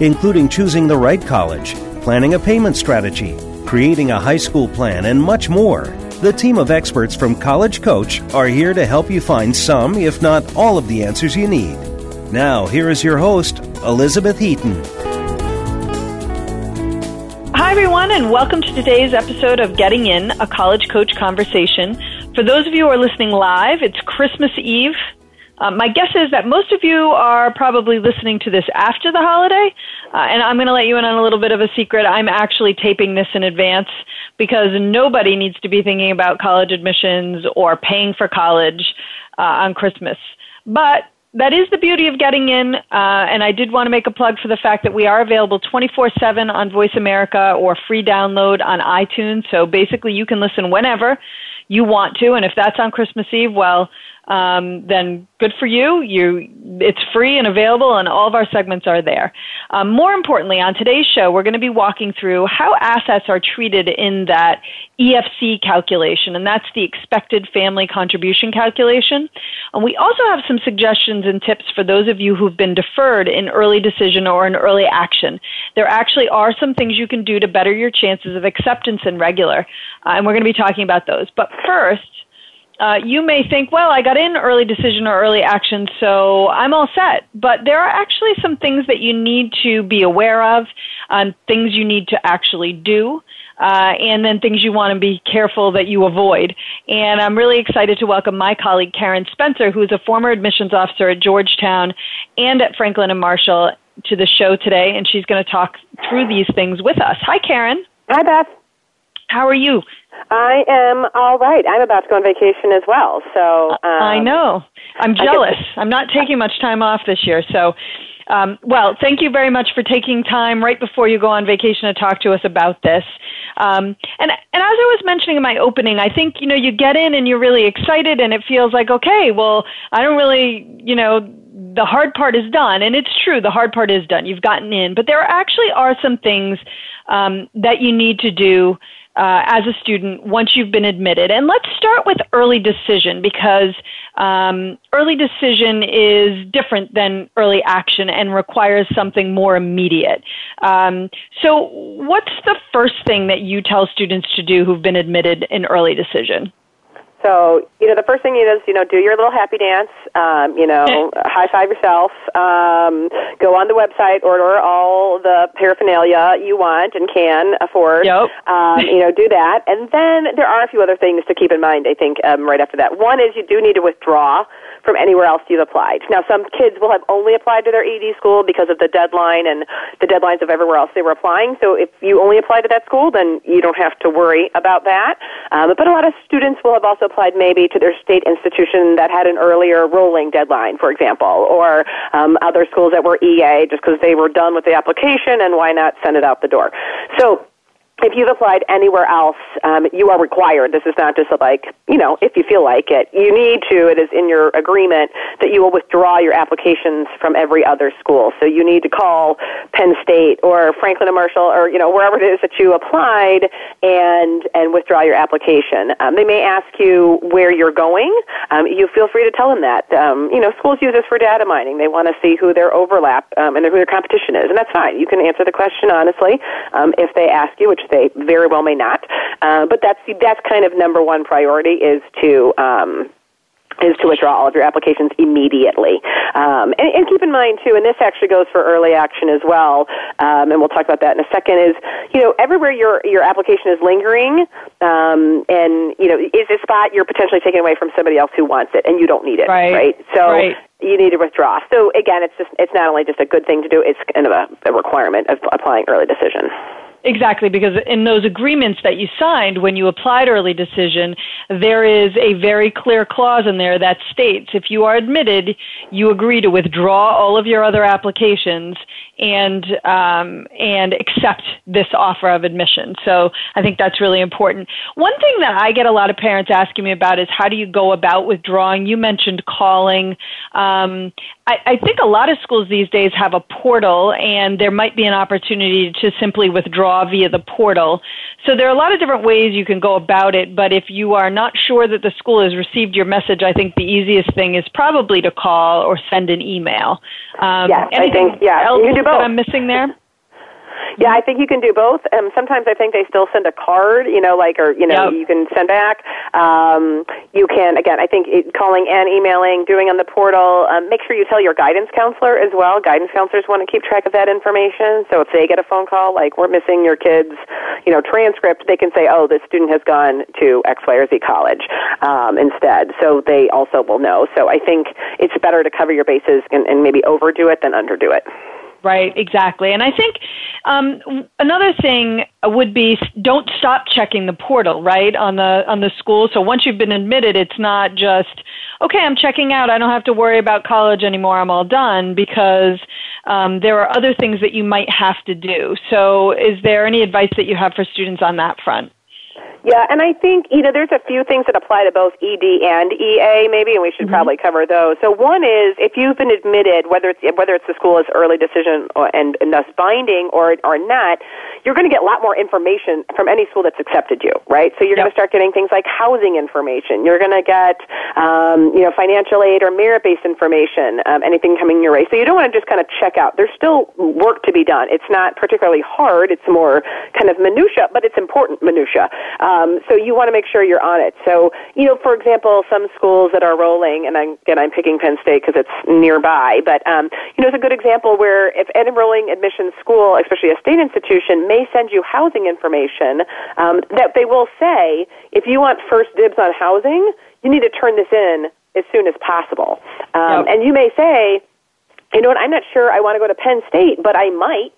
including choosing the right college, planning a payment strategy, creating a high school plan, and much more. The team of experts from College Coach are here to help you find some, if not all, of the answers you need. Now, here is your host, Elizabeth Heaton. Hi, everyone, and welcome to today's episode of Getting In, a college coach conversation. For those of you who are listening live, it's Christmas Eve. Uh, my guess is that most of you are probably listening to this after the holiday, uh, and I'm going to let you in on a little bit of a secret. I'm actually taping this in advance because nobody needs to be thinking about college admissions or paying for college uh, on Christmas. But that is the beauty of getting in. Uh, and I did want to make a plug for the fact that we are available 24 7 on Voice America or free download on iTunes. So basically, you can listen whenever you want to. And if that's on Christmas Eve, well, um, then good for you. You, it's free and available, and all of our segments are there. Um, more importantly, on today's show, we're going to be walking through how assets are treated in that EFC calculation, and that's the expected family contribution calculation. And we also have some suggestions and tips for those of you who've been deferred in early decision or in early action. There actually are some things you can do to better your chances of acceptance in regular, uh, and we're going to be talking about those. But first, uh, you may think, well, I got in early decision or early action, so I'm all set. But there are actually some things that you need to be aware of, um, things you need to actually do. Uh, and then things you want to be careful that you avoid. And I'm really excited to welcome my colleague Karen Spencer, who's a former admissions officer at Georgetown and at Franklin and Marshall, to the show today, and she's going to talk through these things with us. Hi, Karen. Hi, Beth. How are you? I am all right. I'm about to go on vacation as well. So um, I know. I'm jealous. I'm not taking much time off this year. So, um, well, thank you very much for taking time right before you go on vacation to talk to us about this. Um, and and as I was mentioning in my opening, I think you know you get in and you're really excited, and it feels like okay, well, I don't really, you know, the hard part is done, and it's true, the hard part is done. You've gotten in, but there actually are some things um, that you need to do uh, as a student once you've been admitted. And let's start with early decision because um, early decision is different than early action and requires something more immediate. Um, so, what's the first thing that you tell students to do who've been admitted in early decision? So, you know, the first thing you do is, you know, do your little happy dance, um, you know, high five yourself, um, go on the website, order all the paraphernalia you want and can afford, yep. um, you know, do that. And then there are a few other things to keep in mind, I think, um, right after that. One is you do need to withdraw from anywhere else you've applied. Now, some kids will have only applied to their ED school because of the deadline and the deadlines of everywhere else they were applying. So if you only apply to that school, then you don't have to worry about that. Um, but a lot of students will have also applied maybe to their state institution that had an earlier rolling deadline, for example, or um, other schools that were EA just because they were done with the application and why not send it out the door. So if you've applied anywhere else, um, you are required. This is not just like, you know, if you feel like it. You need to, it is in your agreement that you will withdraw your applications from every other school. So you need to call Penn State or Franklin and Marshall or, you know, wherever it is that you applied and, and withdraw your application. Um, they may ask you where you're going. Um, you feel free to tell them that. Um, you know, schools use this for data mining. They want to see who their overlap um, and who their competition is. And that's fine. You can answer the question honestly um, if they ask you, which they very well may not. Uh, but that's that's kind of number one priority is to um, is to withdraw all of your applications immediately. Um, and, and keep in mind too, and this actually goes for early action as well, um, and we'll talk about that in a second. Is you know everywhere your your application is lingering, um, and you know is a spot you're potentially taking away from somebody else who wants it, and you don't need it, right? right? So. Right. You need to withdraw. So again, it's just it's not only just a good thing to do; it's kind of a, a requirement of applying early decision. Exactly, because in those agreements that you signed when you applied early decision, there is a very clear clause in there that states if you are admitted, you agree to withdraw all of your other applications and um, and accept this offer of admission. So I think that's really important. One thing that I get a lot of parents asking me about is how do you go about withdrawing? You mentioned calling. Um, I, I think a lot of schools these days have a portal, and there might be an opportunity to simply withdraw via the portal. So there are a lot of different ways you can go about it. But if you are not sure that the school has received your message, I think the easiest thing is probably to call or send an email. Um, yes, I think yeah, else you do both. that I'm missing there? Yeah, I think you can do both. Um, sometimes I think they still send a card, you know, like or you know, yep. you can send back. Um, you can again. I think it, calling and emailing, doing on the portal. Um, make sure you tell your guidance counselor as well. Guidance counselors want to keep track of that information. So if they get a phone call like we're missing your kid's, you know, transcript, they can say, oh, this student has gone to X, Y, or Z college um, instead. So they also will know. So I think it's better to cover your bases and, and maybe overdo it than underdo it. Right, exactly. And I think um, another thing would be don't stop checking the portal, right, on the on the school. So once you've been admitted, it's not just okay. I'm checking out. I don't have to worry about college anymore. I'm all done because um, there are other things that you might have to do. So, is there any advice that you have for students on that front? Yeah, and I think, you know, there's a few things that apply to both ED and EA maybe, and we should mm-hmm. probably cover those. So one is if you've been admitted, whether it's whether it's the school as early decision or, and, and thus binding or or not, you're going to get a lot more information from any school that's accepted you, right? So you're yep. going to start getting things like housing information. You're going to get, um, you know, financial aid or merit-based information, um, anything coming your way. So you don't want to just kind of check out. There's still work to be done. It's not particularly hard. It's more kind of minutia, but it's important minutia. Um, so you want to make sure you're on it. So, you know, for example, some schools that are rolling, and I'm, again, I'm picking Penn State because it's nearby, but, um, you know, it's a good example where if an enrolling admission school, especially a state institution, may send you housing information, um, that they will say, if you want first dibs on housing, you need to turn this in as soon as possible. Um, yep. And you may say, you know what, I'm not sure I want to go to Penn State, but I might,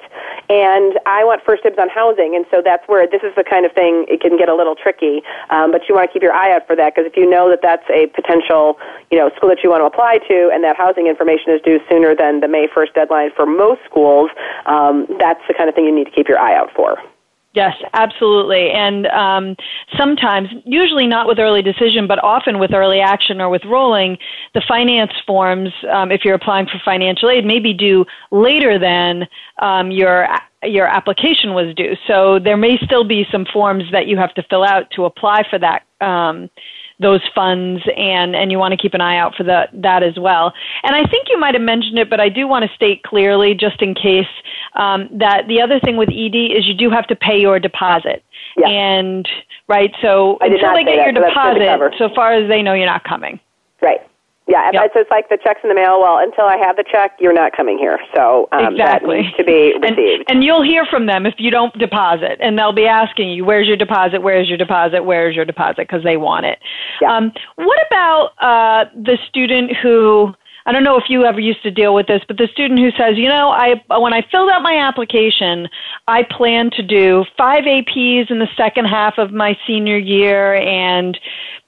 and I want first dibs on housing, and so that's where this is the kind of thing it can get a little tricky, um, but you want to keep your eye out for that, because if you know that that's a potential, you know, school that you want to apply to, and that housing information is due sooner than the May 1st deadline for most schools, um, that's the kind of thing you need to keep your eye out for. Yes, absolutely. And um, sometimes, usually not with early decision, but often with early action or with rolling, the finance forms, um, if you're applying for financial aid, may be due later than um, your your application was due. So there may still be some forms that you have to fill out to apply for that um, those funds and and you want to keep an eye out for the, that as well. And I think you might have mentioned it, but I do want to state clearly, just in case, um, that the other thing with ED is you do have to pay your deposit. Yeah. And right, so until they get that, your so deposit, so far as they know, you're not coming. Right. Yeah, yep. it's like the checks in the mail. Well, until I have the check, you're not coming here. So um, exactly. that needs to be received. And, and you'll hear from them if you don't deposit, and they'll be asking you, "Where's your deposit? Where's your deposit? Where's your deposit?" Because they want it. Yeah. Um, what about uh, the student who? I don't know if you ever used to deal with this, but the student who says, you know, I when I filled out my application, I plan to do five APs in the second half of my senior year and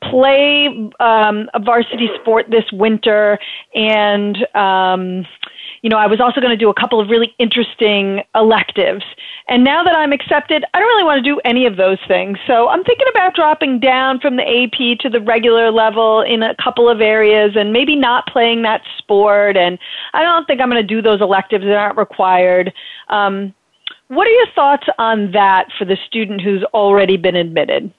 play um, a varsity sport this winter, and um, you know, I was also going to do a couple of really interesting electives. And now that I'm accepted, I don't really want to do any of those things. So I'm thinking about dropping down from the AP to the regular level in a couple of areas and maybe not playing that sport. And I don't think I'm going to do those electives that aren't required. Um, what are your thoughts on that for the student who's already been admitted?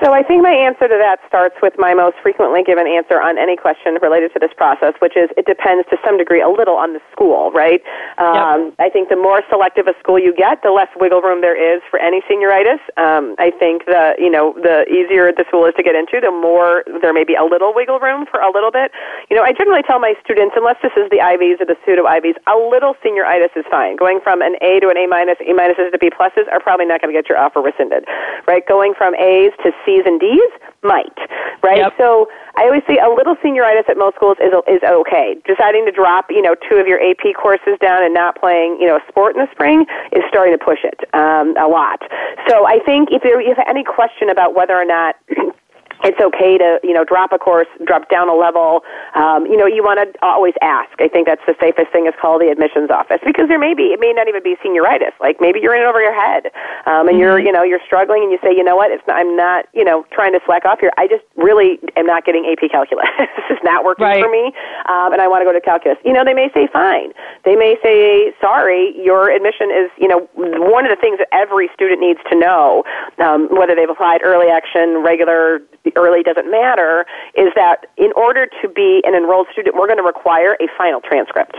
So I think my answer to that starts with my most frequently given answer on any question related to this process, which is it depends to some degree a little on the school, right? Um, yep. I think the more selective a school you get, the less wiggle room there is for any senioritis. Um, I think the you know the easier the school is to get into, the more there may be a little wiggle room for a little bit. You know, I generally tell my students, unless this is the Ivies or the pseudo Ivies, a little senioritis is fine. Going from an A to an A minus, A minuses to B pluses are probably not going to get your offer rescinded, right? Going from A's to C C's and D's might, right? Yep. So I always say a little senioritis at most schools is is okay. Deciding to drop, you know, two of your AP courses down and not playing, you know, a sport in the spring is starting to push it um, a lot. So I think if you have any question about whether or not it's okay to you know drop a course, drop down a level. Um, you know, you want to always ask. I think that's the safest thing is call the admissions office because there may be it may not even be senioritis. Like maybe you're in it over your head, um, and mm-hmm. you're you know you're struggling, and you say, you know what, it's not, I'm not you know trying to slack off here. I just really am not getting AP calculus. this is not working right. for me, um, and I want to go to calculus. You know, they may say fine. They may say sorry. Your admission is you know one of the things that every student needs to know, um, whether they've applied early action, regular early doesn't matter, is that in order to be an enrolled student, we're going to require a final transcript.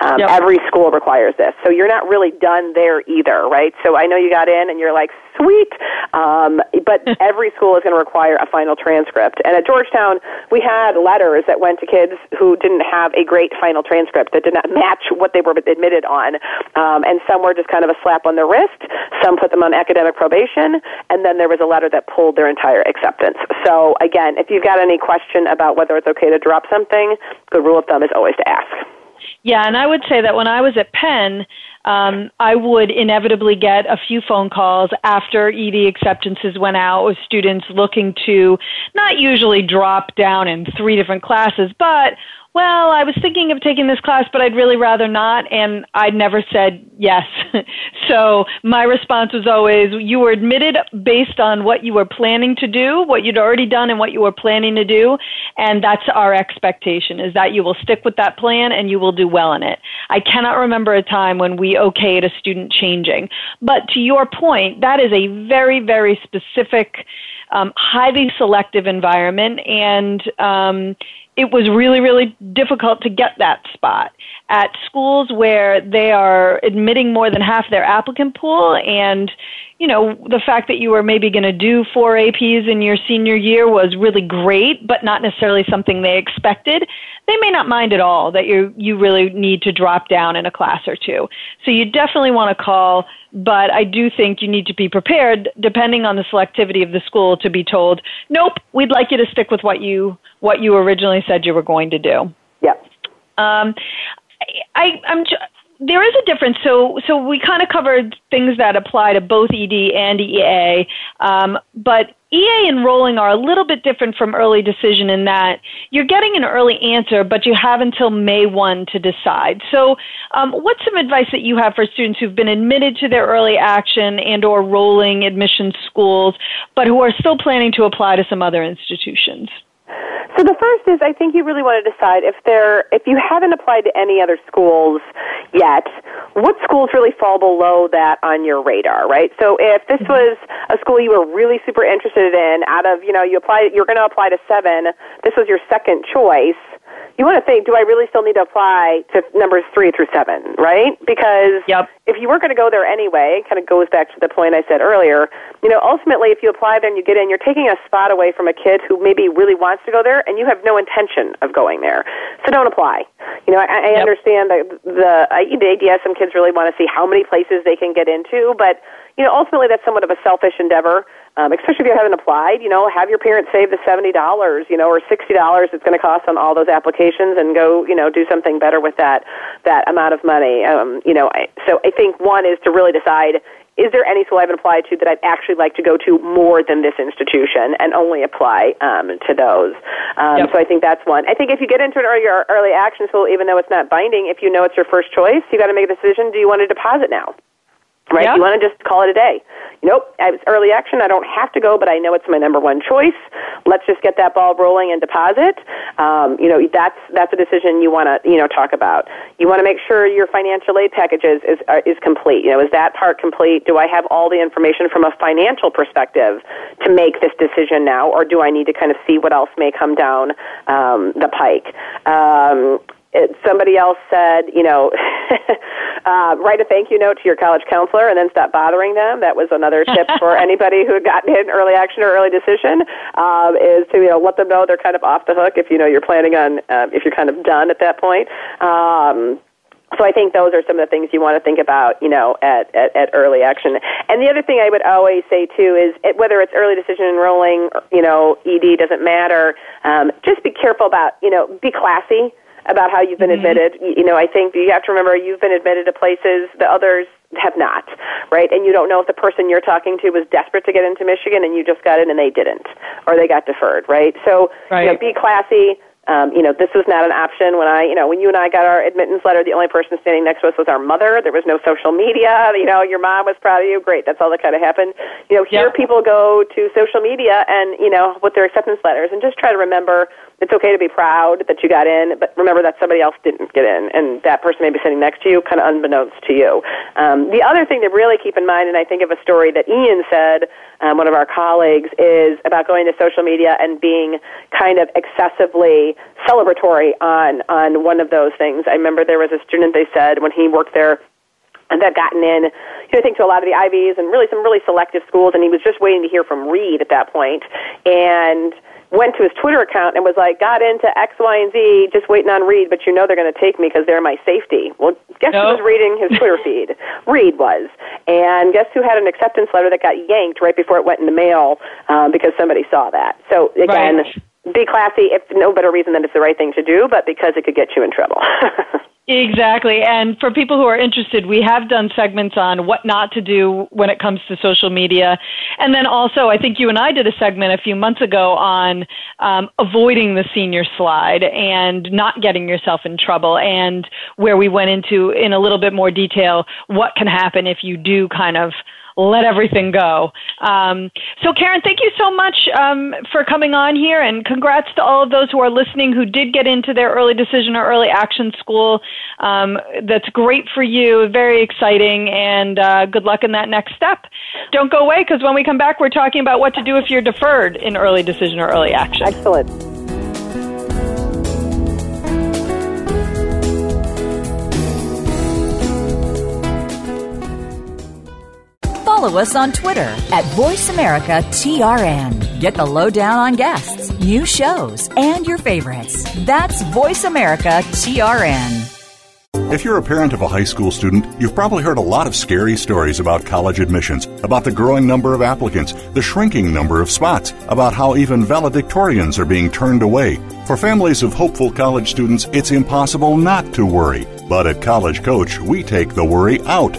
Um, yep. Every school requires this. So you're not really done there either, right? So I know you got in and you're like, sweet, um, but every school is going to require a final transcript. And at Georgetown, we had letters that went to kids who didn't have a great final transcript that did not match what they were admitted on. Um, and some were just kind of a slap on the wrist. Some put them on academic probation. And then there was a letter that pulled their entire acceptance. So again, if you've got any question about whether it's okay to drop something, good rule of thumb is always to ask. Yeah, and I would say that when I was at Penn, um, I would inevitably get a few phone calls after ED acceptances went out with students looking to not usually drop down in three different classes, but well, I was thinking of taking this class, but I'd really rather not. And I'd never said yes. so my response was always, you were admitted based on what you were planning to do, what you'd already done and what you were planning to do. And that's our expectation is that you will stick with that plan and you will do well in it. I cannot remember a time when we okayed a student changing. But to your point, that is a very, very specific, um, highly selective environment. And, um, it was really, really difficult to get that spot at schools where they are admitting more than half their applicant pool and you know the fact that you were maybe going to do four APs in your senior year was really great but not necessarily something they expected. They may not mind at all that you you really need to drop down in a class or two. So you definitely want to call but I do think you need to be prepared depending on the selectivity of the school to be told nope we'd like you to stick with what you what you originally said you were going to do. Yep um, I, I'm. There is a difference. So, so we kind of covered things that apply to both ED and EA, um, but EA enrolling are a little bit different from early decision in that you're getting an early answer, but you have until May 1 to decide. So, um, what's some advice that you have for students who've been admitted to their early action and or rolling admission schools, but who are still planning to apply to some other institutions? So the first is I think you really want to decide if there if you haven't applied to any other schools yet, what schools really fall below that on your radar, right? So if this mm-hmm. was a school you were really super interested in, out of you know you apply you're going to apply to seven, this was your second choice you want to think, do I really still need to apply to numbers three through seven, right? Because yep. if you weren't going to go there anyway, it kind of goes back to the point I said earlier. You know, ultimately, if you apply there and you get in, you're taking a spot away from a kid who maybe really wants to go there, and you have no intention of going there. So don't apply. You know, I, I yep. understand that the, the ADS, some kids really want to see how many places they can get into, but you know, ultimately that's somewhat of a selfish endeavor, um, especially if you haven't applied. You know, have your parents save the seventy dollars, you know, or sixty dollars it's going to cost on all those applications, and go, you know, do something better with that that amount of money. Um, you know, I, so I think one is to really decide. Is there any school I haven't applied to that I'd actually like to go to more than this institution, and only apply um, to those? Um, yep. So I think that's one. I think if you get into an early, early action school, even though it's not binding, if you know it's your first choice, you got to make a decision. Do you want to deposit now? Right? You want to just call it a day. Nope, it's early action. I don't have to go, but I know it's my number one choice. Let's just get that ball rolling and deposit. Um, you know, that's that's a decision you want to you know talk about. You want to make sure your financial aid package is is, uh, is complete. You know, is that part complete? Do I have all the information from a financial perspective to make this decision now, or do I need to kind of see what else may come down um, the pike? Um, it, somebody else said, you know, uh, write a thank you note to your college counselor and then stop bothering them. That was another tip for anybody who had gotten in early action or early decision um, is to you know let them know they're kind of off the hook if you know you're planning on uh, if you're kind of done at that point. Um, so I think those are some of the things you want to think about, you know, at, at, at early action. And the other thing I would always say too is it, whether it's early decision enrolling, you know, ED doesn't matter. Um, just be careful about, you know, be classy about how you've been mm-hmm. admitted. You know, I think you have to remember you've been admitted to places that others have not, right? And you don't know if the person you're talking to was desperate to get into Michigan and you just got in and they didn't, or they got deferred, right? So, right. you know, be classy. Um, you know, this was not an option when I, you know, when you and I got our admittance letter, the only person standing next to us was our mother. There was no social media. You know, your mom was proud of you. Great. That's all that kind of happened. You know, here yep. people go to social media and, you know, with their acceptance letters and just try to remember it's okay to be proud that you got in, but remember that somebody else didn't get in, and that person may be sitting next to you, kind of unbeknownst to you. Um, the other thing to really keep in mind, and I think of a story that Ian said, um, one of our colleagues, is about going to social media and being kind of excessively celebratory on on one of those things. I remember there was a student they said when he worked there and that gotten in, you know, I think to a lot of the Ivies and really some really selective schools, and he was just waiting to hear from Reed at that point, and went to his Twitter account and was like, got into X, Y, and Z, just waiting on Reed, but you know they're going to take me because they're my safety. Well, guess who was reading his Twitter feed? Reed was. And guess who had an acceptance letter that got yanked right before it went in the mail um, because somebody saw that. So, again, right. Be classy if no better reason than it's the right thing to do, but because it could get you in trouble. Exactly. And for people who are interested, we have done segments on what not to do when it comes to social media. And then also, I think you and I did a segment a few months ago on um, avoiding the senior slide and not getting yourself in trouble, and where we went into in a little bit more detail what can happen if you do kind of let everything go. Um, so, Karen, thank you so much um, for coming on here, and congrats to all of those who are listening who did get into their early decision or early action school. Um, that's great for you, very exciting, and uh, good luck in that next step. Don't go away because when we come back, we're talking about what to do if you're deferred in early decision or early action. Excellent. Follow us on Twitter at VoiceAmericaTRN. Get the lowdown on guests, new shows, and your favorites. That's VoiceAmericaTRN. If you're a parent of a high school student, you've probably heard a lot of scary stories about college admissions, about the growing number of applicants, the shrinking number of spots, about how even valedictorians are being turned away. For families of hopeful college students, it's impossible not to worry. But at College Coach, we take the worry out.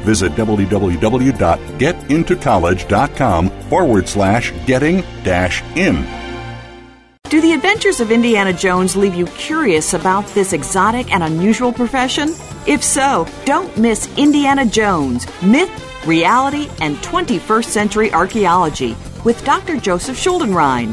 Visit www.getintocollege.com forward slash getting dash in. Do the adventures of Indiana Jones leave you curious about this exotic and unusual profession? If so, don't miss Indiana Jones Myth, Reality, and 21st Century Archaeology with Dr. Joseph Schuldenrein.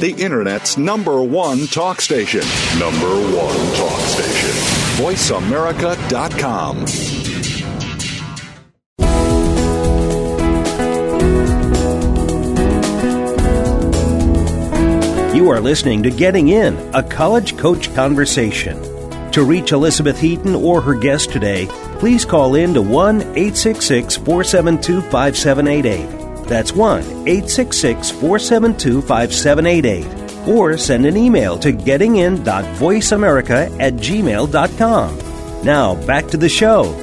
the Internet's number one talk station. Number one talk station. VoiceAmerica.com. You are listening to Getting In, a college coach conversation. To reach Elizabeth Heaton or her guest today, please call in to 1 866 472 5788. That's 1 866 472 5788. Or send an email to gettingin.voiceamerica at gmail.com. Now, back to the show.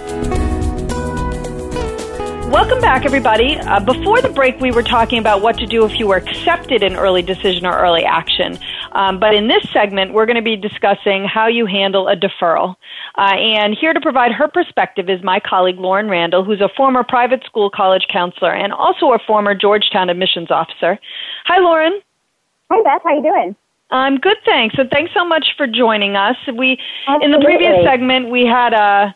Welcome back, everybody. Uh, before the break, we were talking about what to do if you were accepted in early decision or early action. Um, but in this segment, we're going to be discussing how you handle a deferral. Uh, and here to provide her perspective is my colleague Lauren Randall, who's a former private school college counselor and also a former Georgetown admissions officer. Hi, Lauren. Hi, Beth. How you doing? I'm good, thanks. And thanks so much for joining us. We Absolutely. in the previous segment we had a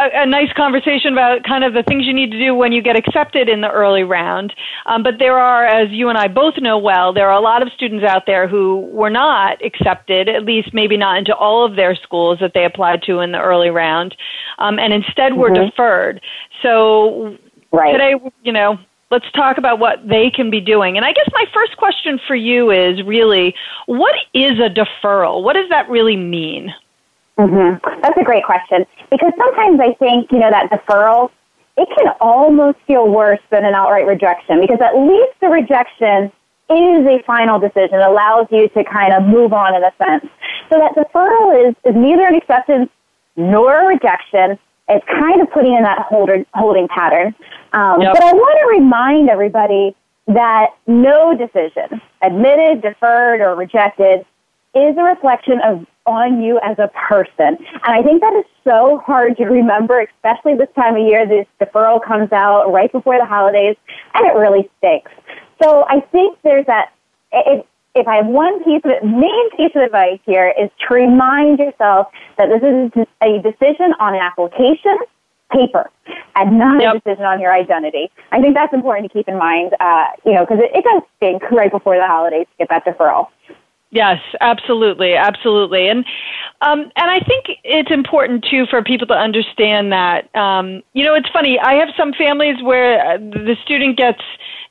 a, a, nice conversation about kind of the things you need to do when you get accepted in the early round. Um, but there are, as you and I both know well, there are a lot of students out there who were not accepted, at least maybe not into all of their schools that they applied to in the early round, um, and instead were mm-hmm. deferred. So right. today, you know, let's talk about what they can be doing. And I guess my first question for you is really, what is a deferral? What does that really mean? Mm-hmm. That's a great question because sometimes I think you know that deferral it can almost feel worse than an outright rejection because at least the rejection is a final decision. It allows you to kind of move on in a sense. So that deferral is, is neither an acceptance nor a rejection. It's kind of putting in that holder, holding pattern. Um, yep. But I want to remind everybody that no decision, admitted, deferred, or rejected, is a reflection of on you as a person. And I think that is so hard to remember, especially this time of year. This deferral comes out right before the holidays, and it really stinks. So I think there's that. If, if I have one piece of main piece of advice here is to remind yourself that this is a decision on an application paper and not yep. a decision on your identity. I think that's important to keep in mind, uh, you know, because it, it does stink right before the holidays to get that deferral. Yes, absolutely, absolutely, and um, and I think it's important too for people to understand that. Um, you know, it's funny. I have some families where uh, the student gets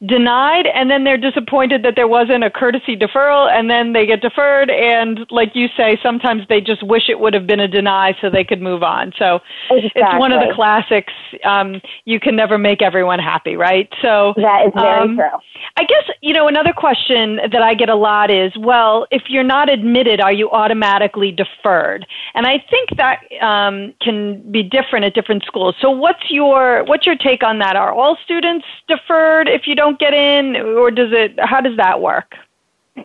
denied and then they're disappointed that there wasn't a courtesy deferral and then they get deferred and like you say sometimes they just wish it would have been a deny so they could move on. So exactly. it's one of the classics um, you can never make everyone happy right? So that is very um, true. I guess you know another question that i get a lot is well if you're not admitted are you automatically deferred? And i think that um, can be different at different schools. So what's your what's your take on that? Are all students deferred if you don't don't get in, or does it? How does that work?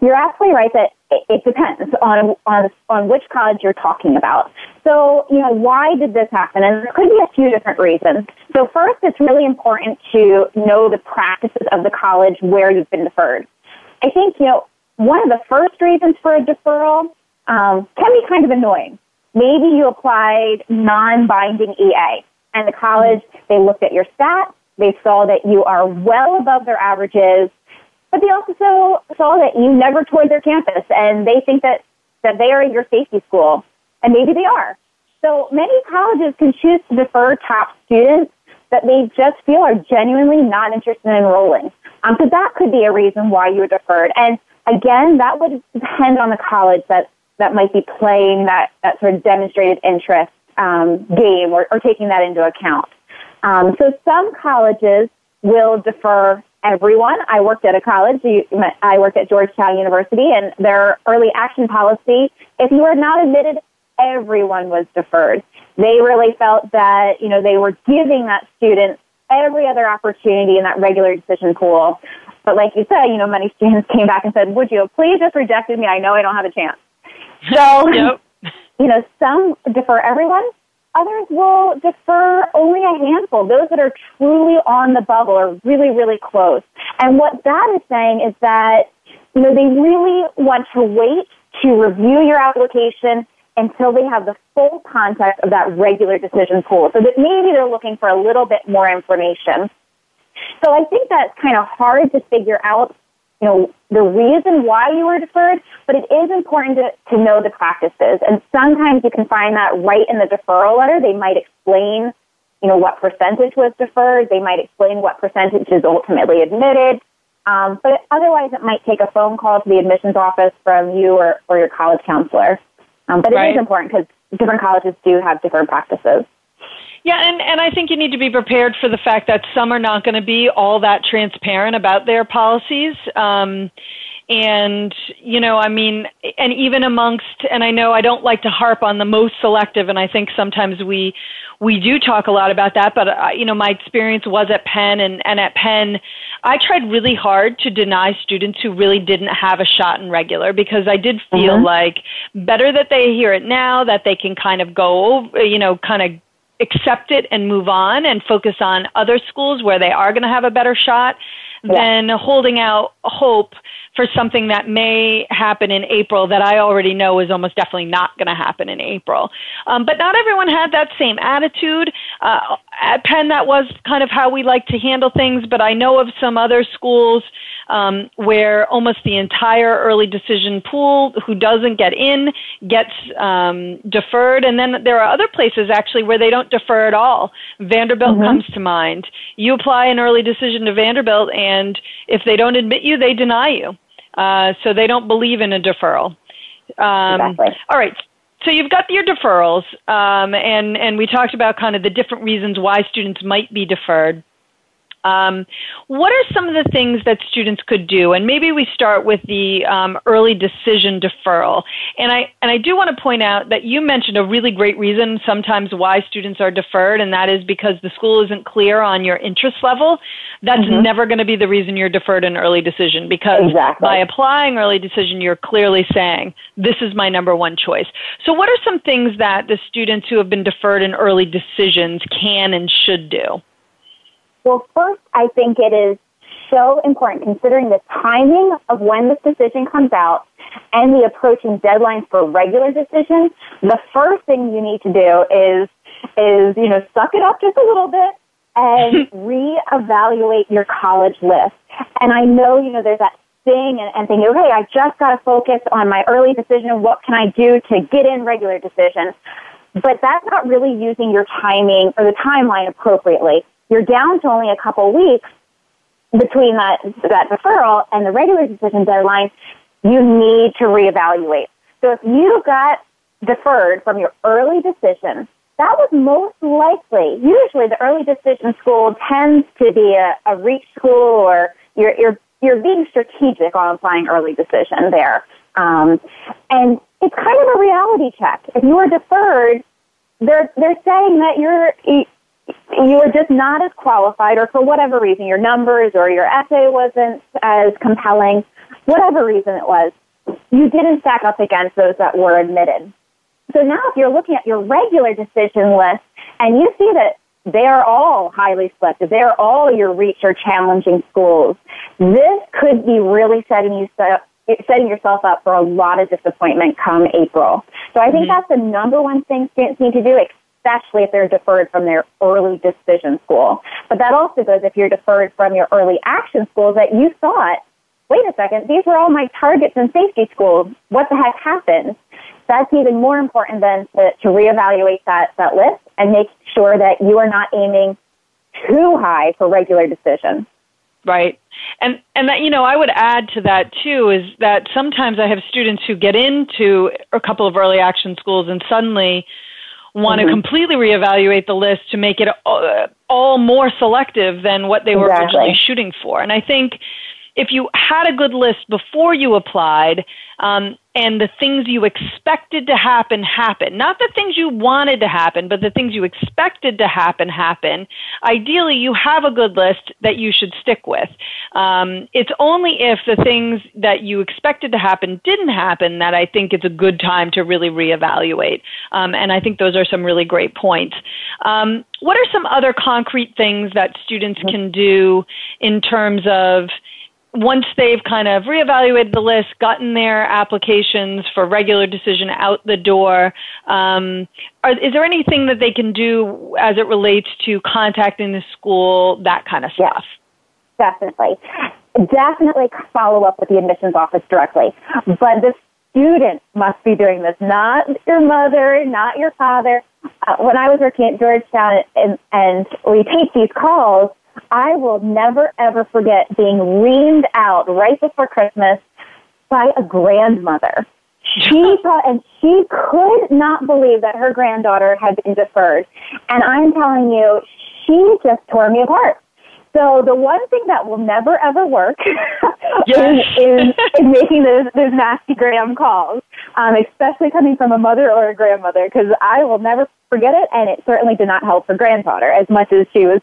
You're absolutely right that it depends on on on which college you're talking about. So, you know, why did this happen? And there could be a few different reasons. So, first, it's really important to know the practices of the college where you've been deferred. I think you know one of the first reasons for a deferral um, can be kind of annoying. Maybe you applied non-binding EA, and the college they looked at your stats they saw that you are well above their averages, but they also saw that you never toured their campus and they think that, that they are your safety school. And maybe they are. So many colleges can choose to defer top students that they just feel are genuinely not interested in enrolling. Um, so that could be a reason why you were deferred. And again, that would depend on the college that, that might be playing that, that sort of demonstrated interest um, game or, or taking that into account. Um, so some colleges will defer everyone. I worked at a college. I worked at Georgetown University, and their early action policy, if you were not admitted, everyone was deferred. They really felt that, you know, they were giving that student every other opportunity in that regular decision pool. But like you said, you know, many students came back and said, would you please just rejected me? I know I don't have a chance. So, yep. you know, some defer everyone, Others will defer only a handful, those that are truly on the bubble or really, really close. And what that is saying is that, you know, they really want to wait to review your application until they have the full context of that regular decision pool. So that maybe they're looking for a little bit more information. So I think that's kind of hard to figure out you know, the reason why you were deferred, but it is important to, to know the practices. And sometimes you can find that right in the deferral letter. They might explain, you know, what percentage was deferred. They might explain what percentage is ultimately admitted. Um, but otherwise, it might take a phone call to the admissions office from you or, or your college counselor. Um, but it right. is important because different colleges do have different practices. Yeah, and, and I think you need to be prepared for the fact that some are not going to be all that transparent about their policies. Um, and, you know, I mean, and even amongst, and I know I don't like to harp on the most selective, and I think sometimes we, we do talk a lot about that, but, uh, you know, my experience was at Penn, and, and at Penn, I tried really hard to deny students who really didn't have a shot in regular because I did feel mm-hmm. like better that they hear it now, that they can kind of go, over, you know, kind of accept it and move on and focus on other schools where they are going to have a better shot yeah. than holding out hope for something that may happen in April that I already know is almost definitely not going to happen in April. Um, but not everyone had that same attitude. Uh, at Penn, that was kind of how we like to handle things, but I know of some other schools um, where almost the entire early decision pool who doesn't get in gets um, deferred. And then there are other places actually where they don't defer at all. Vanderbilt mm-hmm. comes to mind. You apply an early decision to Vanderbilt, and if they don't admit you, they deny you. Uh, so they don't believe in a deferral. Um, exactly. All right. So you've got your deferrals, um, and and we talked about kind of the different reasons why students might be deferred. Um, what are some of the things that students could do? And maybe we start with the um, early decision deferral. And I and I do want to point out that you mentioned a really great reason sometimes why students are deferred, and that is because the school isn't clear on your interest level. That's mm-hmm. never going to be the reason you're deferred an early decision because exactly. by applying early decision, you're clearly saying this is my number one choice. So, what are some things that the students who have been deferred in early decisions can and should do? Well, first, I think it is so important considering the timing of when this decision comes out and the approaching deadlines for regular decisions. The first thing you need to do is, is, you know, suck it up just a little bit and reevaluate your college list. And I know, you know, there's that thing and, and thinking, okay, I just got to focus on my early decision. What can I do to get in regular decision? But that's not really using your timing or the timeline appropriately you're down to only a couple weeks between that, that deferral and the regular decision deadline, you need to reevaluate. So if you got deferred from your early decision, that was most likely, usually the early decision school tends to be a, a reach school or you're, you're, you're being strategic on applying early decision there. Um, and it's kind of a reality check. If you are deferred, they're, they're saying that you're, you were just not as qualified, or for whatever reason, your numbers or your essay wasn't as compelling, whatever reason it was, you didn't stack up against those that were admitted. So now if you're looking at your regular decision list and you see that they are all highly selective, they are all your reach or challenging schools, this could be really setting you up setting yourself up for a lot of disappointment come April. So I think mm-hmm. that's the number one thing students need to do, especially if they're deferred from their early decision school. But that also goes if you're deferred from your early action schools that you thought, wait a second, these were all my targets and safety schools. What the heck happened? That's even more important than to, to reevaluate that, that list and make sure that you are not aiming too high for regular decision. Right. And and that you know, I would add to that too is that sometimes I have students who get into a couple of early action schools and suddenly want mm-hmm. to completely reevaluate the list to make it all, all more selective than what they were exactly. originally shooting for. And I think if you had a good list before you applied, um, and the things you expected to happen happen. Not the things you wanted to happen, but the things you expected to happen happen. Ideally, you have a good list that you should stick with. Um, it's only if the things that you expected to happen didn't happen that I think it's a good time to really reevaluate. Um, and I think those are some really great points. Um, what are some other concrete things that students can do in terms of once they've kind of reevaluated the list, gotten their applications for regular decision out the door, um, are, is there anything that they can do as it relates to contacting the school, that kind of stuff? Yes, definitely. Definitely follow up with the admissions office directly. But the student must be doing this, not your mother, not your father. Uh, when I was working at Georgetown and, and we take these calls, I will never ever forget being reamed out right before Christmas by a grandmother. She thought, and she could not believe that her granddaughter had been deferred. And I'm telling you, she just tore me apart. So the one thing that will never ever work yes. is, is, is, making those, those nasty gram calls, um, especially coming from a mother or a grandmother, because I will never forget it, and it certainly did not help her granddaughter as much as she was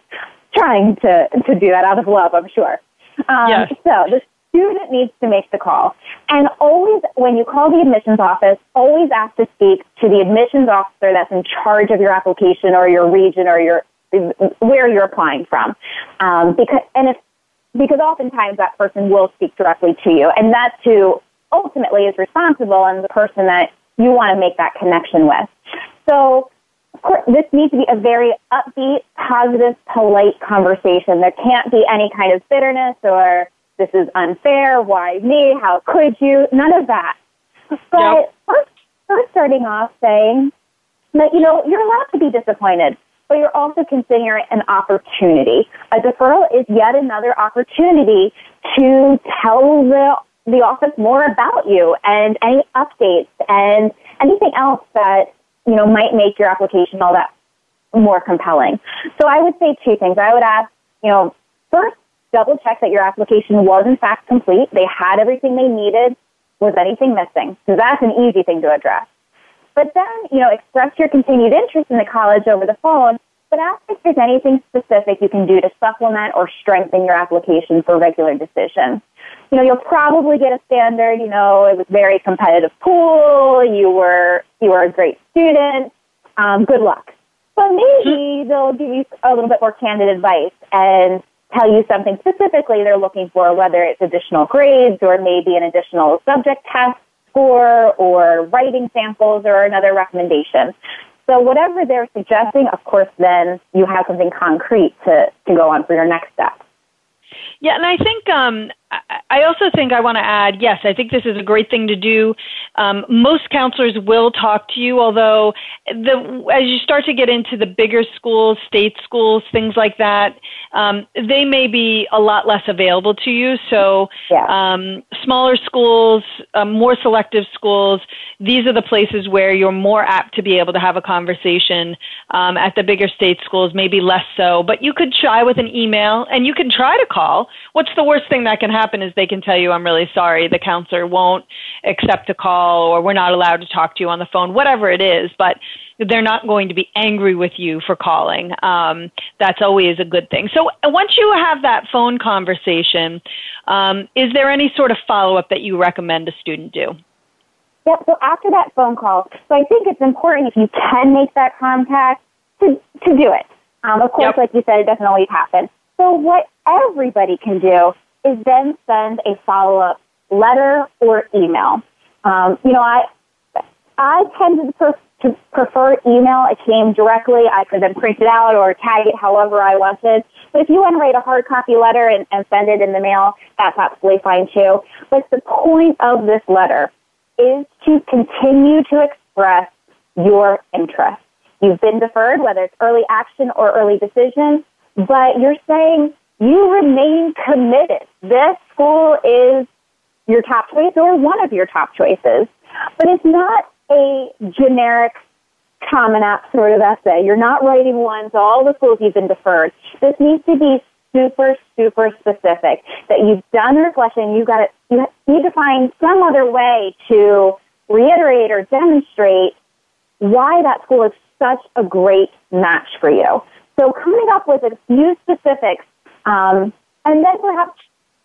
trying to to do that out of love. I'm sure. Um, yes. So the student needs to make the call, and always when you call the admissions office, always ask to speak to the admissions officer that's in charge of your application or your region or your where you're applying from. Um, because, and if, because oftentimes that person will speak directly to you, and that's who ultimately is responsible and the person that you want to make that connection with. So, of course, this needs to be a very upbeat, positive, polite conversation. There can't be any kind of bitterness or this is unfair, why me, how could you, none of that. But yep. first, first starting off saying that, you know, you're allowed to be disappointed but you're also considering an opportunity. A deferral is yet another opportunity to tell the the office more about you and any updates and anything else that you know might make your application all that more compelling. So I would say two things. I would ask, you know, first double check that your application was in fact complete. They had everything they needed. Was anything missing? Because that's an easy thing to address. But then, you know, express your continued interest in the college over the phone, but ask if there's anything specific you can do to supplement or strengthen your application for regular decision. You know, you'll probably get a standard, you know, it was very competitive pool, you were, you were a great student, um, good luck. But maybe they'll give you a little bit more candid advice and tell you something specifically they're looking for, whether it's additional grades or maybe an additional subject test score or writing samples or another recommendation. So whatever they're suggesting, of course, then you have something concrete to, to go on for your next step. Yeah, and I think um, I also think I want to add yes, I think this is a great thing to do. Um, most counselors will talk to you, although the, as you start to get into the bigger schools, state schools, things like that, um, they may be a lot less available to you. So, yeah. um, smaller schools, um, more selective schools, these are the places where you're more apt to be able to have a conversation. Um, at the bigger state schools, maybe less so, but you could try with an email and you can try to call. What's the worst thing that can happen? Happen is they can tell you, I'm really sorry, the counselor won't accept a call or we're not allowed to talk to you on the phone, whatever it is. But they're not going to be angry with you for calling. Um, that's always a good thing. So once you have that phone conversation, um, is there any sort of follow up that you recommend a student do? Yep. So after that phone call, so I think it's important if you can make that contact to to do it. Um, of course, yep. like you said, it doesn't always happen. So what everybody can do is then send a follow up letter or email. Um, you know, I I tend to, to prefer email. It came directly. I could then print it out or tag it however I wanted. But if you want to write a hard copy letter and, and send it in the mail, that's absolutely fine too. But the point of this letter is to continue to express your interest. You've been deferred, whether it's early action or early decision, but you're saying you remain committed. This school is your top choice or one of your top choices. But it's not a generic common app sort of essay. You're not writing one to all the schools you've been deferred. This needs to be super, super specific. That you've done reflection, you've got to, you need to find some other way to reiterate or demonstrate why that school is such a great match for you. So coming up with a few specifics um, and then perhaps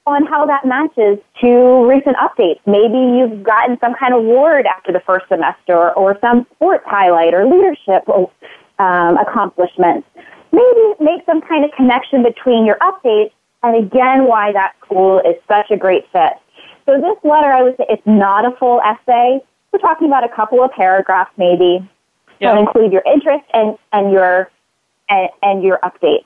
on how that matches to recent updates. Maybe you've gotten some kind of award after the first semester or some sports highlight or leadership um, accomplishments. Maybe make some kind of connection between your updates and again why that school is such a great fit. So this letter, I would say, it's not a full essay. We're talking about a couple of paragraphs maybe yeah. that include your interest and, and your and, and your updates.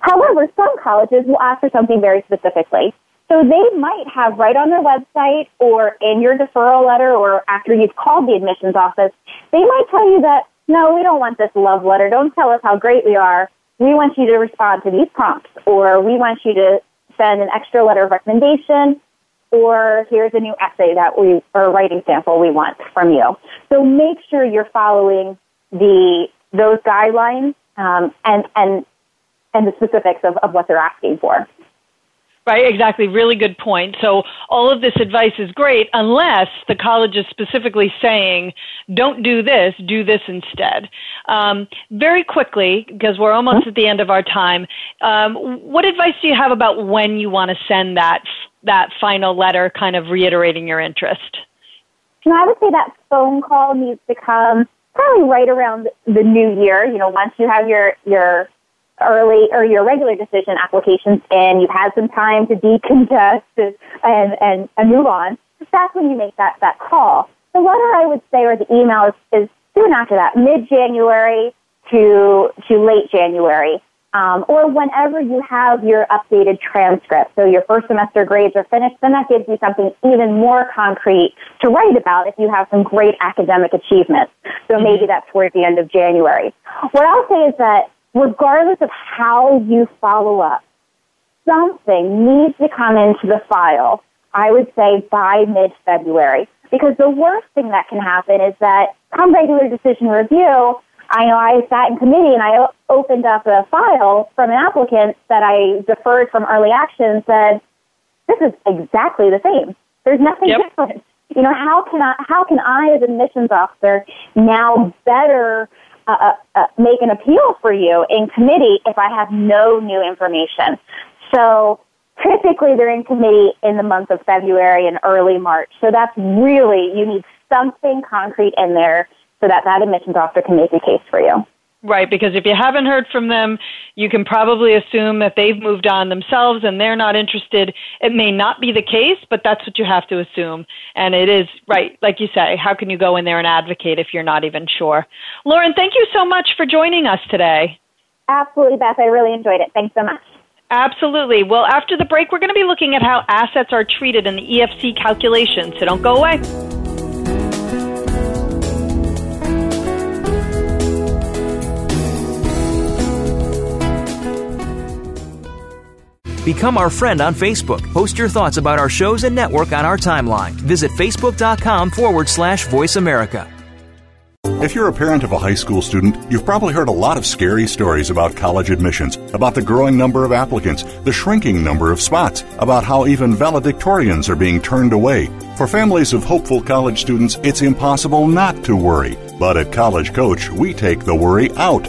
However, some colleges will ask for something very specifically. So they might have right on their website or in your deferral letter or after you've called the admissions office, they might tell you that, no, we don't want this love letter. Don't tell us how great we are. we want you to respond to these prompts, or we want you to send an extra letter of recommendation, or here's a new essay that we, or writing sample we want from you. So make sure you're following the, those guidelines, um, and, and, and the specifics of, of what they're asking for. Right, exactly. Really good point. So all of this advice is great unless the college is specifically saying, don't do this, do this instead. Um, very quickly, because we're almost at the end of our time, um, what advice do you have about when you want to send that that final letter, kind of reiterating your interest? You know, I would say that phone call needs to come probably right around the new year. You know, once you have your your early or your regular decision applications in, you've had some time to decongest and, and, and move on, that's when you make that, that call. The letter I would say or the email is, is soon after that, mid-January to, to late January. Um, or whenever you have your updated transcript. So your first semester grades are finished, then that gives you something even more concrete to write about if you have some great academic achievements. So maybe that's towards the end of January. What I'll say is that regardless of how you follow up, something needs to come into the file, I would say by mid-February. Because the worst thing that can happen is that come regular decision review, I know I sat in committee and I opened up a file from an applicant that I deferred from early action and said, this is exactly the same. There's nothing yep. different. You know, how can I, how can I as admissions officer now better uh, uh, uh, make an appeal for you in committee if I have no new information. So typically they're in committee in the month of February and early March. So that's really, you need something concrete in there so that that admissions officer can make a case for you. Right, because if you haven't heard from them, you can probably assume that they've moved on themselves and they're not interested. It may not be the case, but that's what you have to assume. And it is, right, like you say, how can you go in there and advocate if you're not even sure? Lauren, thank you so much for joining us today. Absolutely, Beth. I really enjoyed it. Thanks so much. Absolutely. Well, after the break, we're going to be looking at how assets are treated in the EFC calculation, so don't go away. Become our friend on Facebook. Post your thoughts about our shows and network on our timeline. Visit facebook.com forward slash voice America. If you're a parent of a high school student, you've probably heard a lot of scary stories about college admissions, about the growing number of applicants, the shrinking number of spots, about how even valedictorians are being turned away. For families of hopeful college students, it's impossible not to worry. But at College Coach, we take the worry out.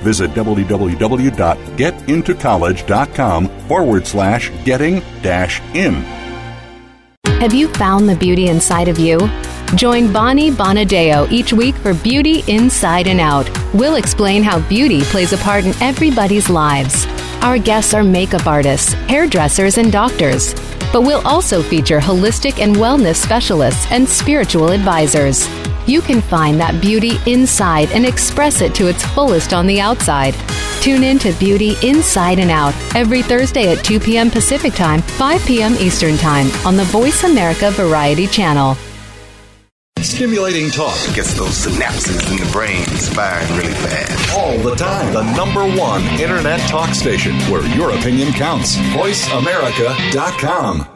Visit www.getintocollege.com forward slash getting dash in. Have you found the beauty inside of you? Join Bonnie Bonadeo each week for Beauty Inside and Out. We'll explain how beauty plays a part in everybody's lives. Our guests are makeup artists, hairdressers, and doctors. But we'll also feature holistic and wellness specialists and spiritual advisors. You can find that beauty inside and express it to its fullest on the outside. Tune in to Beauty Inside and Out every Thursday at 2 p.m. Pacific Time, 5 p.m. Eastern Time on the Voice America Variety Channel. Stimulating talk gets those synapses in the brain firing really fast. All the time. The number one internet talk station where your opinion counts. VoiceAmerica.com.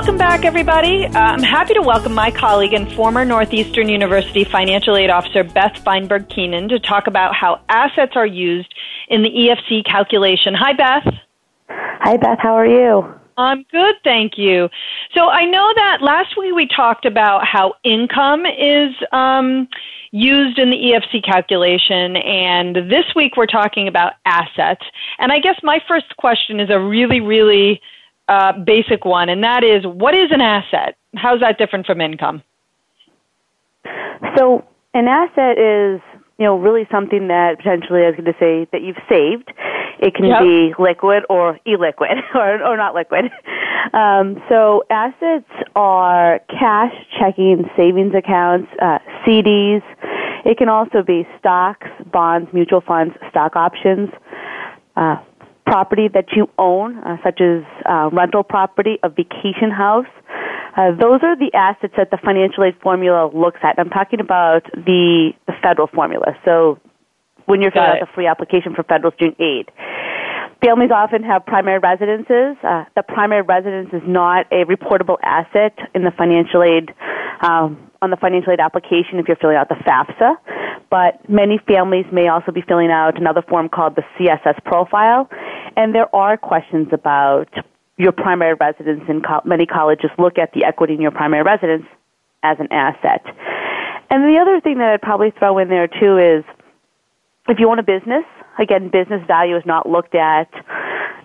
Welcome back, everybody. Uh, I'm happy to welcome my colleague and former Northeastern University financial aid officer Beth Feinberg Keenan to talk about how assets are used in the EFC calculation. Hi, Beth. Hi, Beth. How are you? I'm good, thank you. So I know that last week we talked about how income is um, used in the EFC calculation, and this week we're talking about assets. And I guess my first question is a really, really uh, basic one, and that is what is an asset? How's that different from income? So, an asset is you know, really something that potentially I was going to say that you've saved. It can yep. be liquid or illiquid or, or not liquid. Um, so assets are cash, checking, savings accounts, uh, CDs. It can also be stocks, bonds, mutual funds, stock options, uh, property that you own, uh, such as uh, rental property, a vacation house, uh, those are the assets that the financial aid formula looks at. I'm talking about the, the federal formula. So when you're filling out the free application for federal student aid. Families often have primary residences. Uh, the primary residence is not a reportable asset in the financial aid um, on the financial aid application if you're filling out the FAFSA. But many families may also be filling out another form called the CSS profile, and there are questions about your primary residence And co- many colleges look at the equity in your primary residence as an asset. And the other thing that I'd probably throw in there too is if you own a business, again, business value is not looked at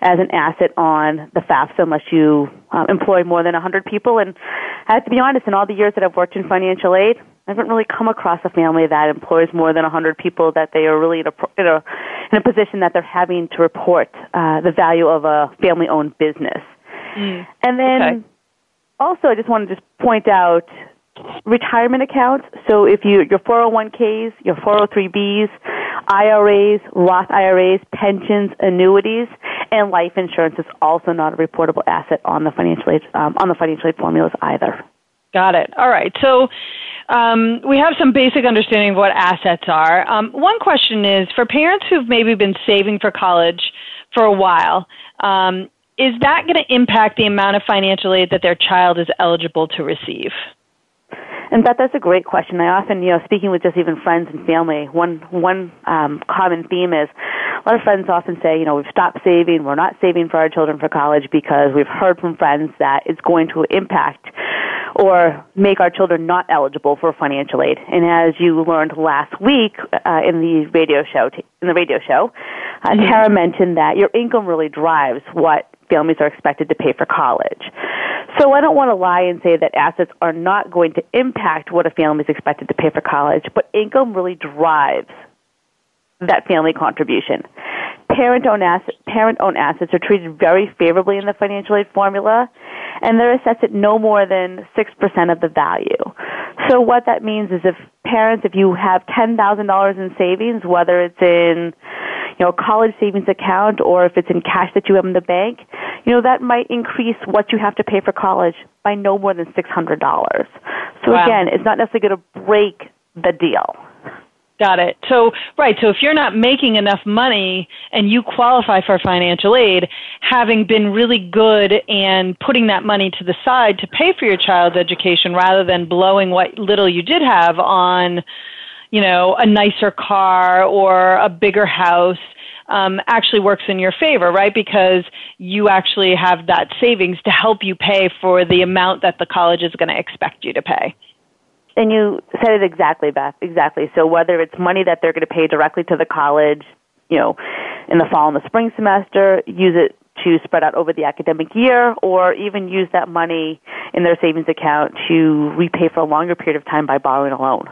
as an asset on the FAFSA unless you uh, employ more than 100 people. And I have to be honest, in all the years that I've worked in financial aid, I haven't really come across a family that employs more than 100 people that they are really in a, in a, in a position that they're having to report uh, the value of a family-owned business. Mm. And then okay. also, I just want to just point out retirement accounts. So if you your 401ks, your 403bs, IRAs, Roth IRAs, pensions, annuities, and life insurance is also not a reportable asset on the financial aid um, on the financial aid formulas either. Got it. All right. So um, we have some basic understanding of what assets are. Um, one question is for parents who've maybe been saving for college for a while. Um, is that going to impact the amount of financial aid that their child is eligible to receive? And Beth, that's a great question. I often, you know, speaking with just even friends and family, one one um, common theme is a lot of friends often say, you know, we've stopped saving, we're not saving for our children for college because we've heard from friends that it's going to impact or make our children not eligible for financial aid. And as you learned last week uh, in the radio show, in the radio show, uh. Tara mentioned that your income really drives what families are expected to pay for college. So I don't want to lie and say that assets are not going to impact what a family is expected to pay for college, but income really drives that family contribution. Parent-owned, asset, parent-owned assets are treated very favorably in the financial aid formula, and they're assessed at no more than 6% of the value. So what that means is if parents, if you have $10,000 in savings, whether it's in you know, college savings account or if it's in cash that you have in the bank, you know, that might increase what you have to pay for college by no more than $600. So wow. again, it's not necessarily going to break the deal. Got it. So, right, so if you're not making enough money and you qualify for financial aid, having been really good and putting that money to the side to pay for your child's education rather than blowing what little you did have on you know, a nicer car or a bigger house um, actually works in your favor, right? Because you actually have that savings to help you pay for the amount that the college is going to expect you to pay. And you said it exactly, Beth. Exactly. So whether it's money that they're going to pay directly to the college, you know, in the fall and the spring semester, use it to spread out over the academic year, or even use that money in their savings account to repay for a longer period of time by borrowing a loan.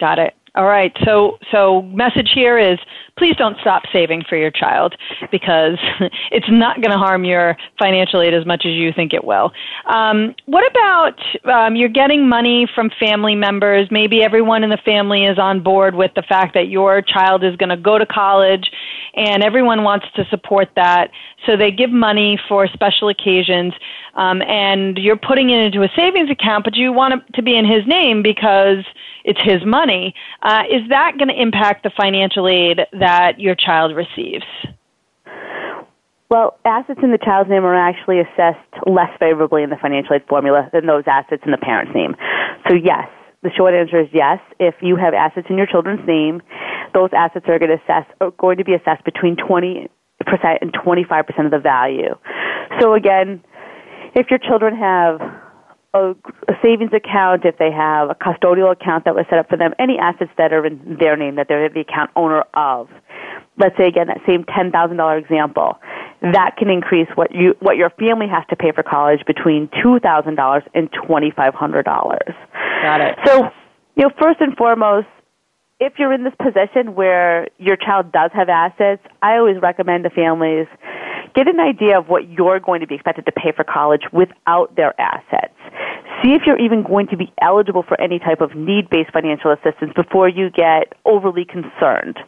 Got it. All right. So, so message here is please don't stop saving for your child because it's not going to harm your financial aid as much as you think it will. Um, what about um, you're getting money from family members? Maybe everyone in the family is on board with the fact that your child is going to go to college, and everyone wants to support that. So they give money for special occasions, um, and you're putting it into a savings account, but you want it to be in his name because it's his money. Uh, is that going to impact the financial aid that your child receives? Well, assets in the child's name are actually assessed less favorably in the financial aid formula than those assets in the parent's name. So yes, the short answer is yes. If you have assets in your children's name, those assets are going to assess are going to be assessed between 20% and 25% of the value. So again, if your children have a, a savings account, if they have a custodial account that was set up for them, any assets that are in their name that they're the account owner of, let's say again that same ten thousand dollar example, that can increase what you what your family has to pay for college between two thousand dollars and twenty five hundred dollars. Got it. So, you know, first and foremost, if you're in this position where your child does have assets, I always recommend to families get an idea of what you're going to be expected to pay for college without their assets. See if you're even going to be eligible for any type of need-based financial assistance before you get overly concerned.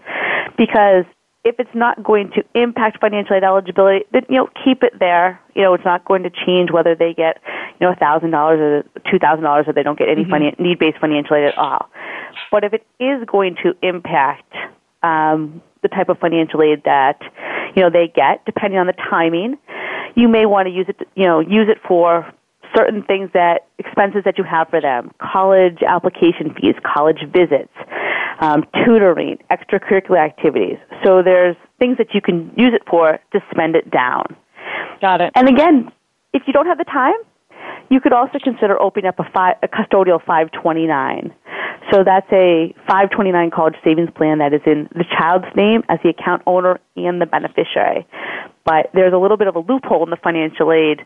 Because if it's not going to impact financial aid eligibility, then you know keep it there. You know it's not going to change whether they get you know a thousand dollars or two thousand dollars or they don't get any mm-hmm. finan- need-based financial aid at all. But if it is going to impact um, the type of financial aid that you know they get, depending on the timing, you may want to use it. You know use it for certain things that expenses that you have for them, college application fees, college visits um, tutoring, extracurricular activities. So there's things that you can use it for to spend it down. Got it. And again, if you don't have the time, you could also consider opening up a, five, a custodial 529. So that's a 529 college savings plan that is in the child's name as the account owner and the beneficiary. But there's a little bit of a loophole in the financial aid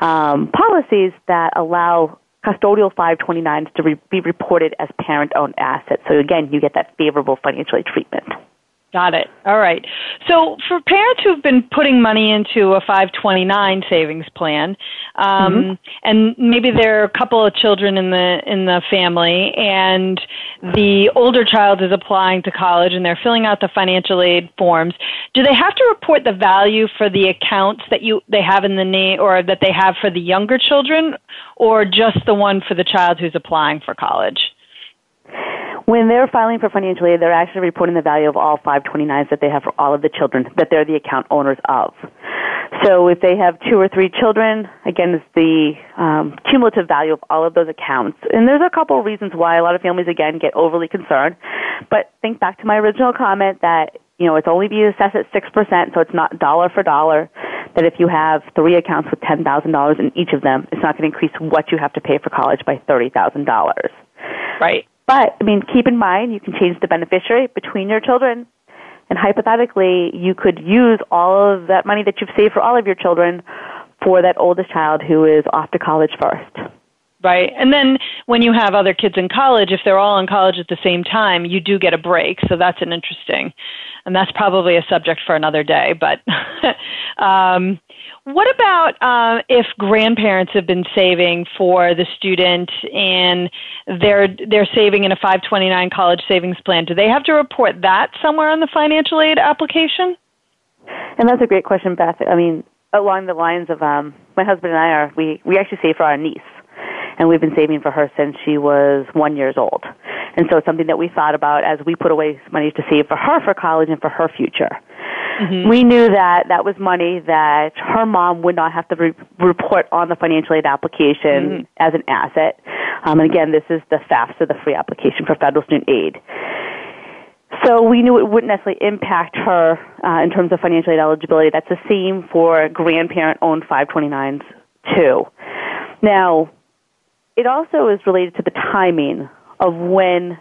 um, policies that allow custodial 529s to re- be reported as parent-owned assets. So again, you get that favorable financial aid treatment. Got it. All right. So for parents who've been putting money into a 529 savings plan, um, mm-hmm. and maybe there are a couple of children in the in the family, and the older child is applying to college, and they're filling out the financial aid forms. Do they have to report the value for the accounts that you they have in the name, or that they have for the younger children, or just the one for the child who's applying for college? When they're filing for financial aid, they're actually reporting the value of all 529s that they have for all of the children that they're the account owners of. So if they have two or three children, again, it's the um, cumulative value of all of those accounts. And there's a couple of reasons why a lot of families, again, get overly concerned. But think back to my original comment that, you know, it's only being assessed at 6%, so it's not dollar for dollar. That if you have three accounts with $10,000 in each of them, it's not going to increase what you have to pay for college by $30,000. Right. But, I mean, keep in mind you can change the beneficiary between your children. And hypothetically, you could use all of that money that you've saved for all of your children for that oldest child who is off to college first. Right. And then when you have other kids in college, if they're all in college at the same time, you do get a break. So that's an interesting, and that's probably a subject for another day. But um, what about uh, if grandparents have been saving for the student and they're they're saving in a 529 college savings plan? Do they have to report that somewhere on the financial aid application? And that's a great question, Beth. I mean, along the lines of um, my husband and I are we we actually save for our niece and we've been saving for her since she was one years old. And so it's something that we thought about as we put away money to save for her for college and for her future. Mm-hmm. We knew that that was money that her mom would not have to re- report on the financial aid application mm-hmm. as an asset. Um, and again, this is the FAFSA, the free application for federal student aid. So we knew it wouldn't necessarily impact her uh, in terms of financial aid eligibility. That's the same for grandparent-owned 529s too. Now, it also is related to the timing of when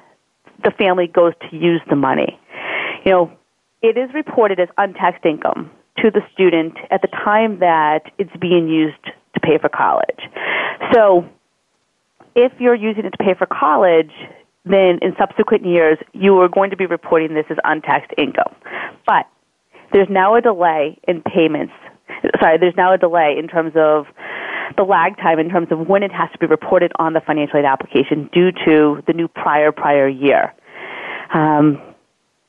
the family goes to use the money. You know, it is reported as untaxed income to the student at the time that it's being used to pay for college. So, if you're using it to pay for college, then in subsequent years you are going to be reporting this as untaxed income. But there's now a delay in payments. Sorry, there's now a delay in terms of the lag time in terms of when it has to be reported on the financial aid application due to the new prior prior year. Um,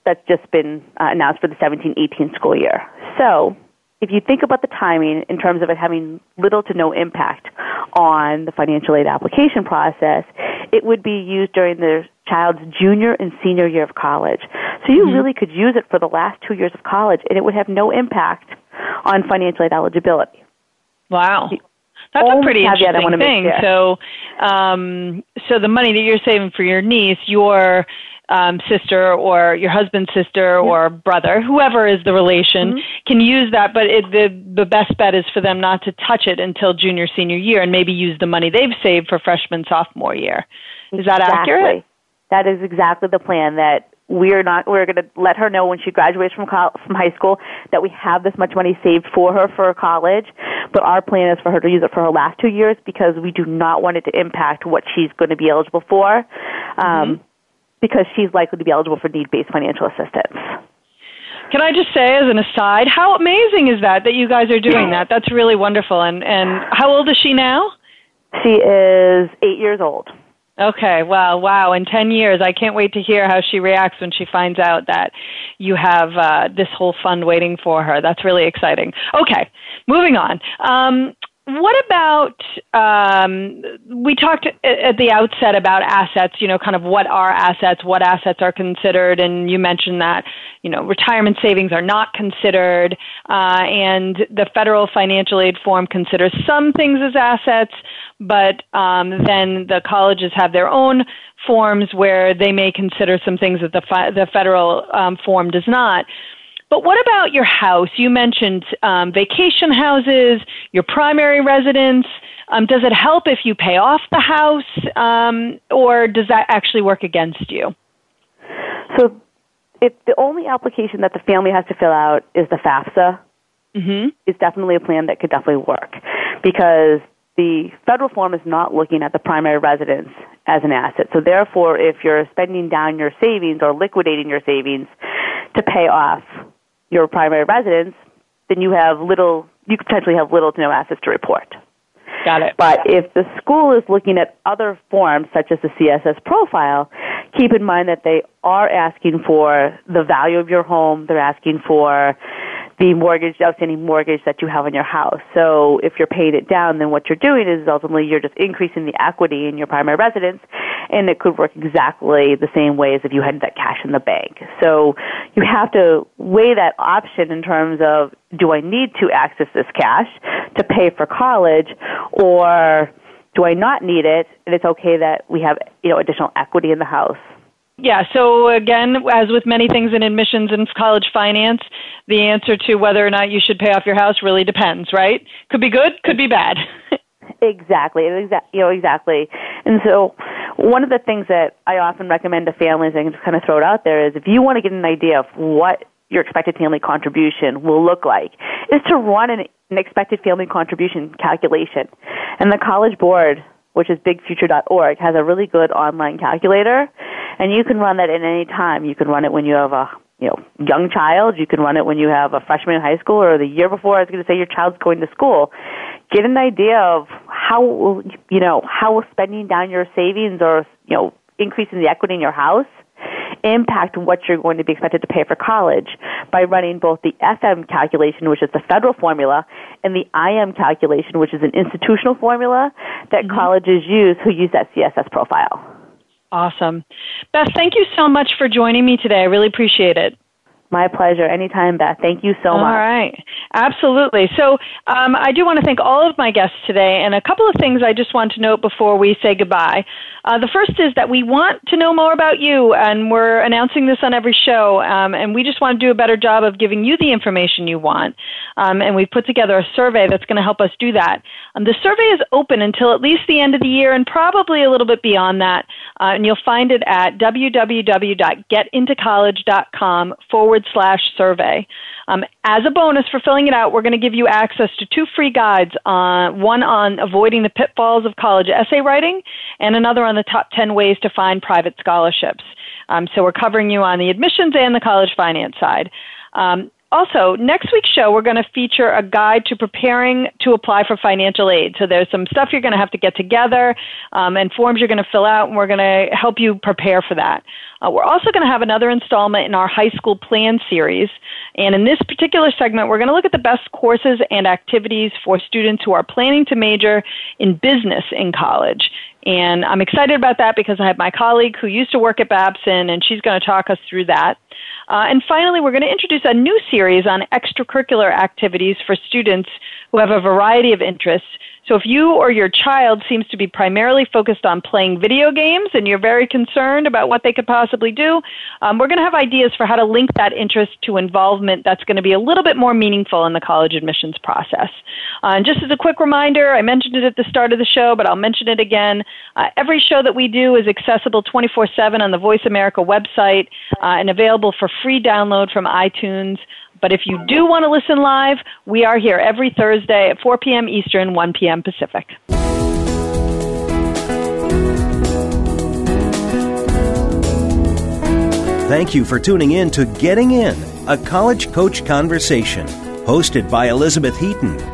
that's just been uh, announced for the 17-18 school year. So, if you think about the timing in terms of it having little to no impact on the financial aid application process, it would be used during the child's junior and senior year of college. So you mm-hmm. really could use it for the last two years of college and it would have no impact on financial aid eligibility. Wow. That's a pretty interesting thing. So, um, so the money that you're saving for your niece, your um, sister or your husband's sister or brother, whoever is the relation, mm-hmm. can use that. But it, the the best bet is for them not to touch it until junior senior year, and maybe use the money they've saved for freshman sophomore year. Is that exactly. accurate? That is exactly the plan. That we're not we're going to let her know when she graduates from co- from high school that we have this much money saved for her for college but our plan is for her to use it for her last two years because we do not want it to impact what she's going to be eligible for um, mm-hmm. because she's likely to be eligible for need-based financial assistance can I just say, as an aside, how amazing is that that you guys are doing that? That's really wonderful. And and how old is she now? She is eight years old. Okay, well, wow. In 10 years, I can't wait to hear how she reacts when she finds out that you have uh, this whole fund waiting for her. That's really exciting. Okay, moving on. Um, what about um, we talked at the outset about assets you know kind of what are assets what assets are considered and you mentioned that you know retirement savings are not considered uh, and the federal financial aid form considers some things as assets but um, then the colleges have their own forms where they may consider some things that the fi- the federal um, form does not but what about your house? You mentioned um, vacation houses, your primary residence. Um, does it help if you pay off the house, um, or does that actually work against you? So, if the only application that the family has to fill out is the FAFSA, mm-hmm. it's definitely a plan that could definitely work because the federal form is not looking at the primary residence as an asset. So therefore, if you're spending down your savings or liquidating your savings to pay off your primary residence, then you have little, you potentially have little to no assets to report. Got it. But if the school is looking at other forms, such as the CSS profile, keep in mind that they are asking for the value of your home. They're asking for the mortgage, outstanding mortgage that you have on your house. So if you're paying it down, then what you're doing is ultimately you're just increasing the equity in your primary residence, and it could work exactly the same way as if you had that cash in the bank. So you have to weigh that option in terms of do I need to access this cash to pay for college, or do I not need it, and it's okay that we have you know additional equity in the house. Yeah, so again, as with many things in admissions and college finance, the answer to whether or not you should pay off your house really depends, right? Could be good, could be bad. exactly, you know, exactly. And so, one of the things that I often recommend to families, and just kind of throw it out there, is if you want to get an idea of what your expected family contribution will look like, is to run an, an expected family contribution calculation. And the College Board which is bigfuture.org, has a really good online calculator, and you can run that at any time. You can run it when you have a you know young child. You can run it when you have a freshman in high school, or the year before. I was going to say your child's going to school. Get an idea of how you know how spending down your savings or you know increasing the equity in your house impact what you're going to be expected to pay for college by running both the FM calculation, which is the federal formula, and the IM calculation, which is an institutional formula that mm-hmm. colleges use who use that CSS profile. Awesome. Beth, thank you so much for joining me today. I really appreciate it. My pleasure. Anytime, Beth. Thank you so much. All right. Absolutely. So um, I do want to thank all of my guests today, and a couple of things I just want to note before we say goodbye. Uh, the first is that we want to know more about you, and we're announcing this on every show, um, and we just want to do a better job of giving you the information you want. Um, and we've put together a survey that's going to help us do that. Um, the survey is open until at least the end of the year, and probably a little bit beyond that. Uh, and you'll find it at www.getintocollege.com forward slash survey. Um, as a bonus for filling it out, we're going to give you access to two free guides, uh, one on avoiding the pitfalls of college essay writing and another on the top 10 ways to find private scholarships. Um, so we're covering you on the admissions and the college finance side. Um, also, next week's show, we're going to feature a guide to preparing to apply for financial aid. So there's some stuff you're going to have to get together um, and forms you're going to fill out, and we're going to help you prepare for that. Uh, we're also going to have another installment in our high school plan series. And in this particular segment, we're going to look at the best courses and activities for students who are planning to major in business in college. And I'm excited about that because I have my colleague who used to work at Babson, and she's going to talk us through that. Uh, and finally, we're going to introduce a new series on extracurricular activities for students who have a variety of interests. So if you or your child seems to be primarily focused on playing video games and you're very concerned about what they could possibly do, um, we're going to have ideas for how to link that interest to involvement that's going to be a little bit more meaningful in the college admissions process. Uh, and just as a quick reminder, I mentioned it at the start of the show, but I'll mention it again. Uh, every show that we do is accessible 24 7 on the Voice America website uh, and available for free download from iTunes. But if you do want to listen live, we are here every Thursday at 4 p.m. Eastern, 1 p.m. Pacific. Thank you for tuning in to Getting In, a college coach conversation, hosted by Elizabeth Heaton.